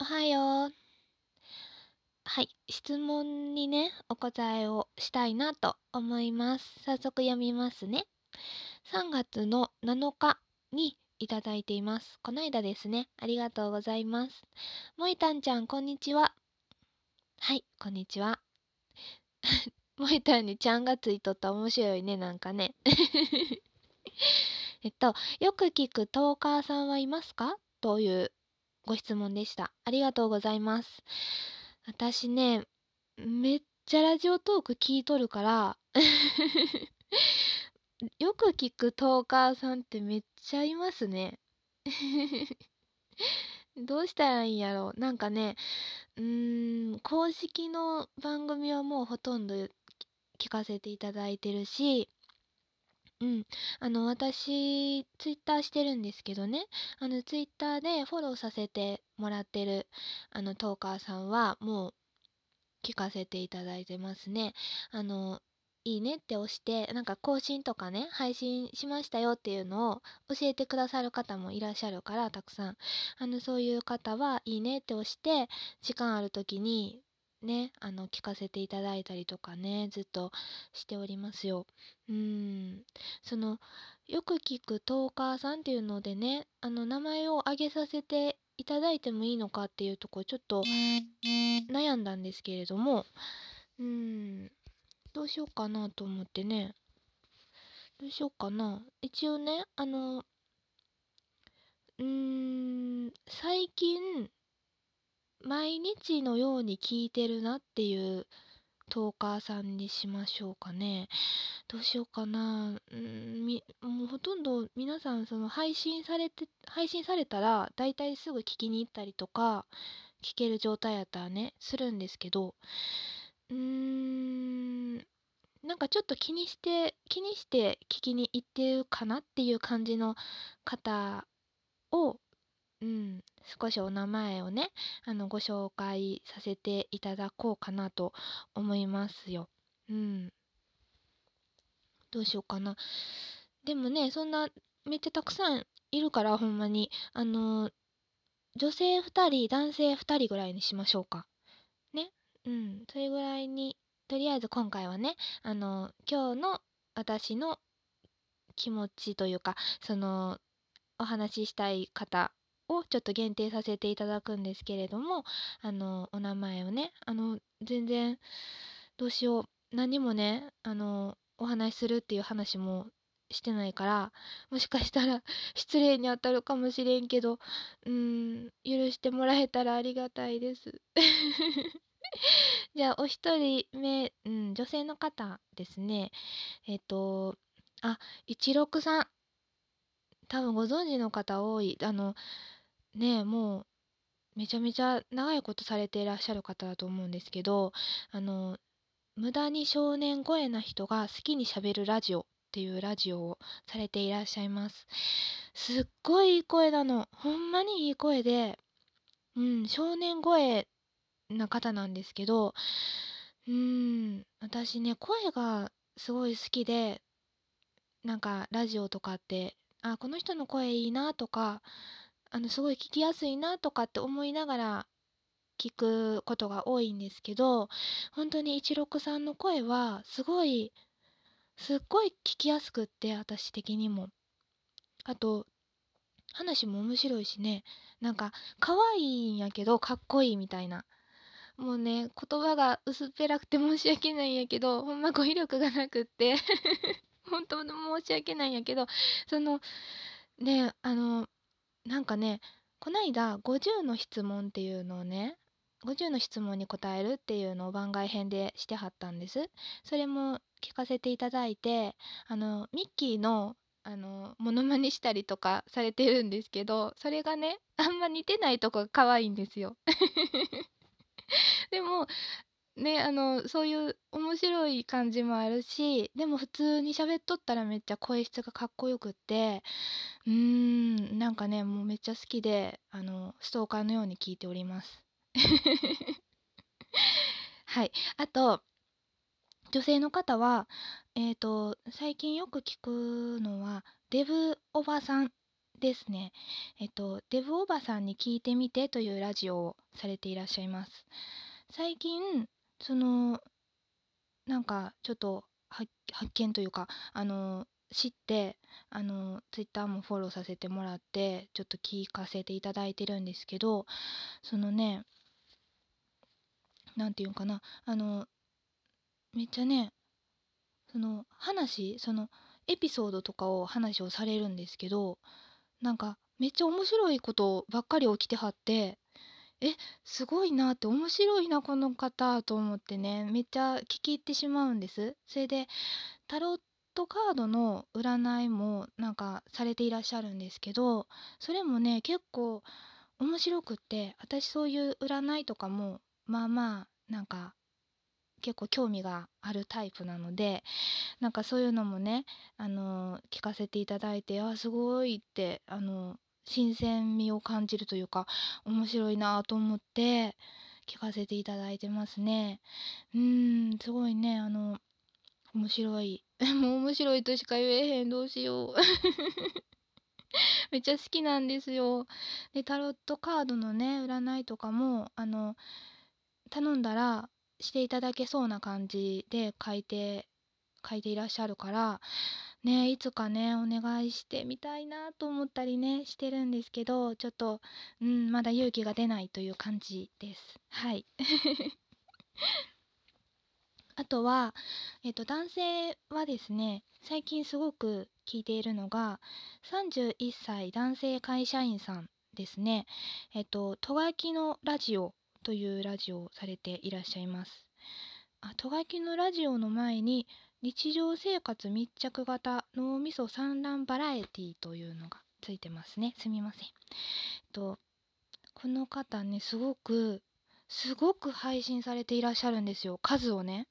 おはよう。はい、質問にね、お答えをしたいなと思います。早速読みますね。3月の7日にいただいています。この間ですね。ありがとうございます。もいたんちゃん、こんにちは。はい、こんにちは。もいたんにちゃんがついとった面白いね、なんかね。えっと、よく聞くトーカーさんはいますか？というご質問でした。ありがとうございます。私ね、めっちゃラジオトーク聞いとるから よく聞くトーカーさんってめっちゃいますね。どうしたらいいんやろう。なんかね、うーん、公式の番組はもうほとんど聞かせていただいてるし、うん。あの、私、ツイッターしてるんですけどね、あの、ツイッターでフォローさせてもらってる、あの、トーカーさんは、もう、聞かせていただいてますね。あの、いいねって押して、なんか更新とかね、配信しましたよっていうのを教えてくださる方もいらっしゃるから、たくさん。あの、そういう方は、いいねって押して、時間ある時にね、あの、聞かせていただいたりとかね、ずっとしておりますよ。うん。その、よく聞くトーカーさんっていうのでね、あの、名前を挙げさせていただいてもいいのかっていうとこちょっと悩んだんですけれども、うん、どうしようかなと思ってね、どうしようかな。一応ね、あの、うーん、最近、毎日のように聞いてるなっていうトーカーさんにしましょうかね。どうしようかな。うん、み、もうほとんど皆さんその配信されて、配信されたら大体すぐ聞きに行ったりとか、聞ける状態やったらね、するんですけど、うーん、なんかちょっと気にして、気にして聞きに行ってるかなっていう感じの方を、少しお名前をね、あの、ご紹介させていただこうかなと思いますよ。うん。どうしようかな。でもね、そんな、めっちゃたくさんいるから、ほんまに。あの、女性2人、男性2人ぐらいにしましょうか。ね。うん。それぐらいに、とりあえず今回はね、あの、今日の私の気持ちというか、その、お話ししたい方をちょっと限定させていただくんですけれども、あの、お名前をね、あの、全然、どうしよう、何もね、あの、お話しするっていう話もしてないから、もしかしたら 失礼にあたるかもしれんけど、うん、許してもらえたらありがたいです。じゃあ、お一人目、うん、女性の方ですね。えっ、と、あ、16さん。多分ご存知の方多い。あの、ね、もう、めちゃめちゃ長いことされていらっしゃる方だと思うんですけど、あの、無駄に少年声な人が好きにしゃべるラジオっていうラジオをされていらっしゃいます。すっごいいい声なの。ほんまにいい声で、うん、少年声な方なんですけど、うん、私ね、声がすごい好きで、なんかラジオとかって、あ、この人の声いいなとか、あの、すごい聞きやすいなとかって思いながら聞くことが多いんですけど、本当に一六さんの声はすごい、すっごい聞きやすくって、私的にも。あと、話も面白いしね、なんか、可愛いんやけど、かっこいいみたいな。もうね、言葉が薄っぺらくて申し訳ないんやけど、ほんま語彙力がなくって 本当の申し訳ないんやけど、その、ね、あの、なんかね、こないだ50の質問っていうのをね、50の質問に答えるっていうのを番外編でしてはったんです。それも聞かせていただいて、あの、ミッキーの、あの、モノマネしたりとかされてるんですけど、それがね、あんま似てないとこが可愛いんですよ。でも、ね、あの、そういう面白い感じもあるし、でも普通に喋っとったらめっちゃ声質がかっこよくって、うーん、なんかね、もうめっちゃ好きで、あの、ストーカーのように聞いております。はい。あと、女性の方は、えっと、最近よく聞くのは、デブおばさんですね、えっと、デブおばさんに聞いてみてというラジオをされていらっしゃいます。最近、その、なんかちょっと発見というか、あの、知って、あの、ツイッターもフォローさせてもらって、ちょっと聞かせていただいてるんですけど、そのね、なんていうんかな、あの、めっちゃね、その話、そのエピソードとかを話をされるんですけど、なんかめっちゃ面白いことばっかり起きてはって、え、すごいなって面白いなこの方と思ってね、めっちゃ聞き入ってしまうんです。それで、タロットカードの占いもなんかされていらっしゃるんですけど、それもね、結構面白くって、私そういう占いとかも、まあまあ、なんか結構興味があるタイプなのでなんかそういうのもね、あの聞かせていただいてあすごいって、あの新鮮味を感じるというか面白いなと思って聞かせていただいてますね。うんすごいねあの面白い もう面白いとしか言えへんどうしよう めっちゃ好きなんですよ。でタロットカードのね占いとかもあの頼んだらしていただけそうな感じで書いて書いていらっしゃるからねいつかねお願いしてみたいなと思ったりねしてるんですけどちょっとうんまだ勇気が出ないという感じです。はい。あとは、えっと、男性はですね最近すごく聞いているのが31歳男性会社員さんですね。えっと「とがきのラジオ」というラジオをされていらっしゃいます。あ、とがきのラジオの前に日常生活密着型脳みそ産卵バラエティというのがついてますね。すみません。えっとこの方ねすごくすごく配信されていらっしゃるんですよ数をね。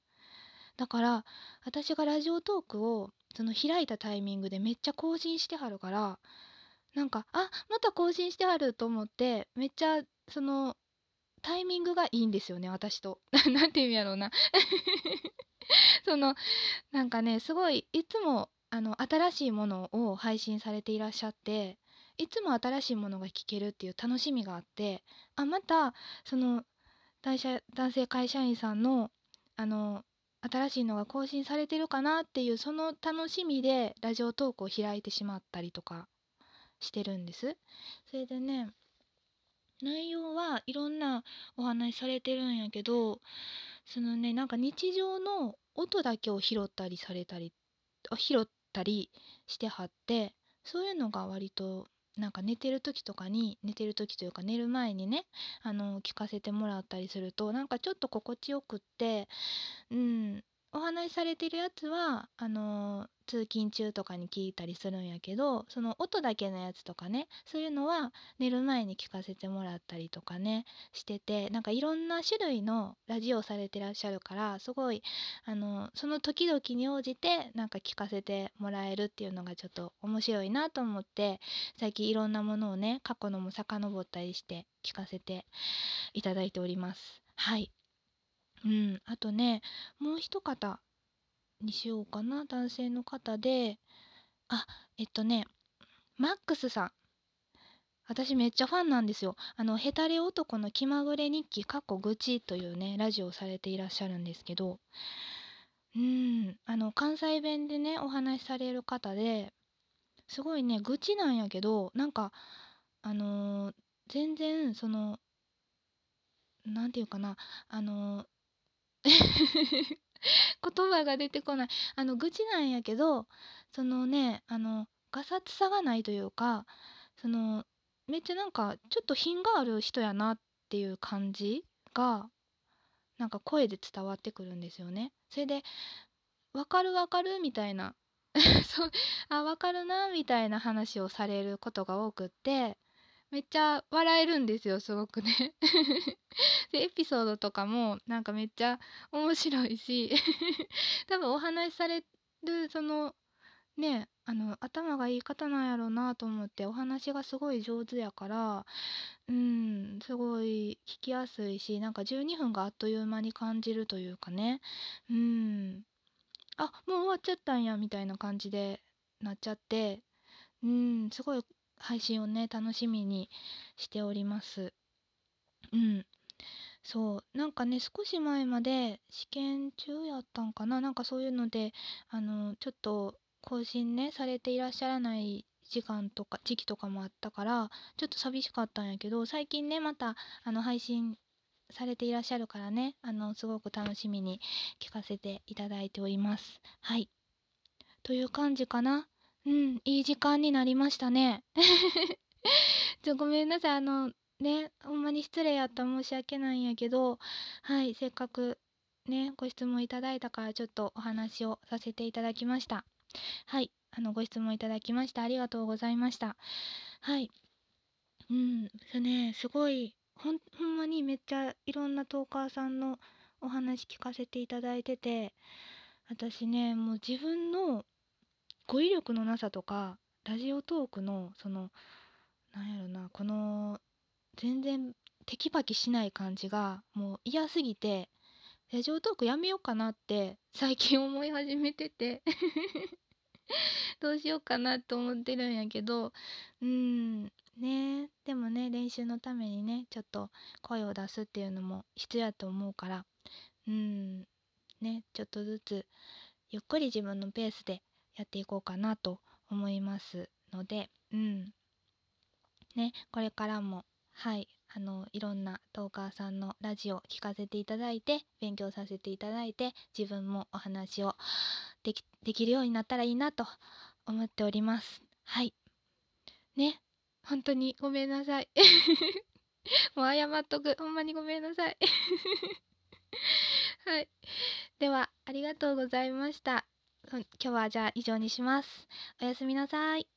だから私がラジオトークをその開いたタイミングでめっちゃ更新してはるからなんかあまた更新してはると思ってめっちゃそのタイミングがいいんですよね私と。なんて意味やろうな そのなんかねすごいいつもあの新しいものを配信されていらっしゃっていつも新しいものが聞けるっていう楽しみがあってあまたその男性会社員さんのあの新しいのが更新されてるかなっていうその楽しみでラジオトークを開いてしまったりとかしてるんです。それでね内容はいろんなお話されてるんやけどそのねなんか日常の音だけを拾ったりされたり拾ったりしてはってそういうのが割となんか寝てる時とかに寝てる時というか寝る前にねあの聞かせてもらったりするとなんかちょっと心地よくってうんお話しされてるやつはあの通勤中とかに聞いたりするんやけどその音だけのやつとかねそういうのは寝る前に聞かせてもらったりとかねしててなんかいろんな種類のラジオをされてらっしゃるからすごいあのその時々に応じてなんか聞かせてもらえるっていうのがちょっと面白いなと思って最近いろんなものをね過去のも遡ったりして聞かせていただいております。はいうん、あとねもう一方にしようかな男性の方で。あえっとねマックスさん。私めっちゃファンなんですよ。あのヘタレ男の気まぐれ日記過去愚痴というねラジオをされていらっしゃるんですけど。うんあの関西弁でねお話しされる方ですごいね愚痴なんやけどなんかあのー、全然その何て言うかなあのー 言葉が出てこないあの愚痴なんやけどそのねあのガサツさがないというかそのめっちゃなんかちょっと品がある人やなっていう感じがなんか声で伝わってくるんですよね。それで「わかるわかる」みたいな そうあ分かるなみたいな話をされることが多くってめっちゃ笑えるんですよすごくね。でエピソードとかもなんかめっちゃ面白いし 多分お話しされるそのねあの頭がいい方なんやろうなと思ってお話がすごい上手やからうんすごい聞きやすいしなんか12分があっという間に感じるというかね。うん。あもう終わっちゃったんやみたいな感じでなっちゃってうんすごい配信をね楽しみにしております。うん。そう。なんかね少し前まで試験中やったんかな。なんかそういうのであのちょっと更新ねされていらっしゃらない時間とか時期とかもあったからちょっと寂しかったんやけど最近ねまたあの配信されていらっしゃるからねあのすごく楽しみに聞かせていただいております。はい。という感じかな。うんいい時間になりましたね。ちょごめんなさい。あのねほんまに失礼やった申し訳ないんやけどはいせっかくねご質問いただいたからちょっとお話をさせていただきました。はいあのご質問いただきましてありがとうございました。はい。うんそねすごいほんほんまにめっちゃいろんなトーカーさんのお話聞かせていただいてて私ねもう自分の語彙力のなさとかラジオトークのそのなんやろなこの全然テキパキしない感じがもう嫌すぎてラジオトークやめようかなって最近思い始めてて どうしようかなと思ってるんやけどうんねでもね練習のためにねちょっと声を出すっていうのも必要やと思うからうんねちょっとずつゆっくり自分のペースでやっていこうかなと思いますのでうん。ねこれからもはいあのいろんなトーカーさんのラジオ聞かせていただいて勉強させていただいて自分もお話をできできるようになったらいいなと思っております。はい。ね本当にごめんなさい。もう謝っとく。ほんまにごめんなさい。はい。ではありがとうございました。今日はじゃあ以上にします。おやすみなさい。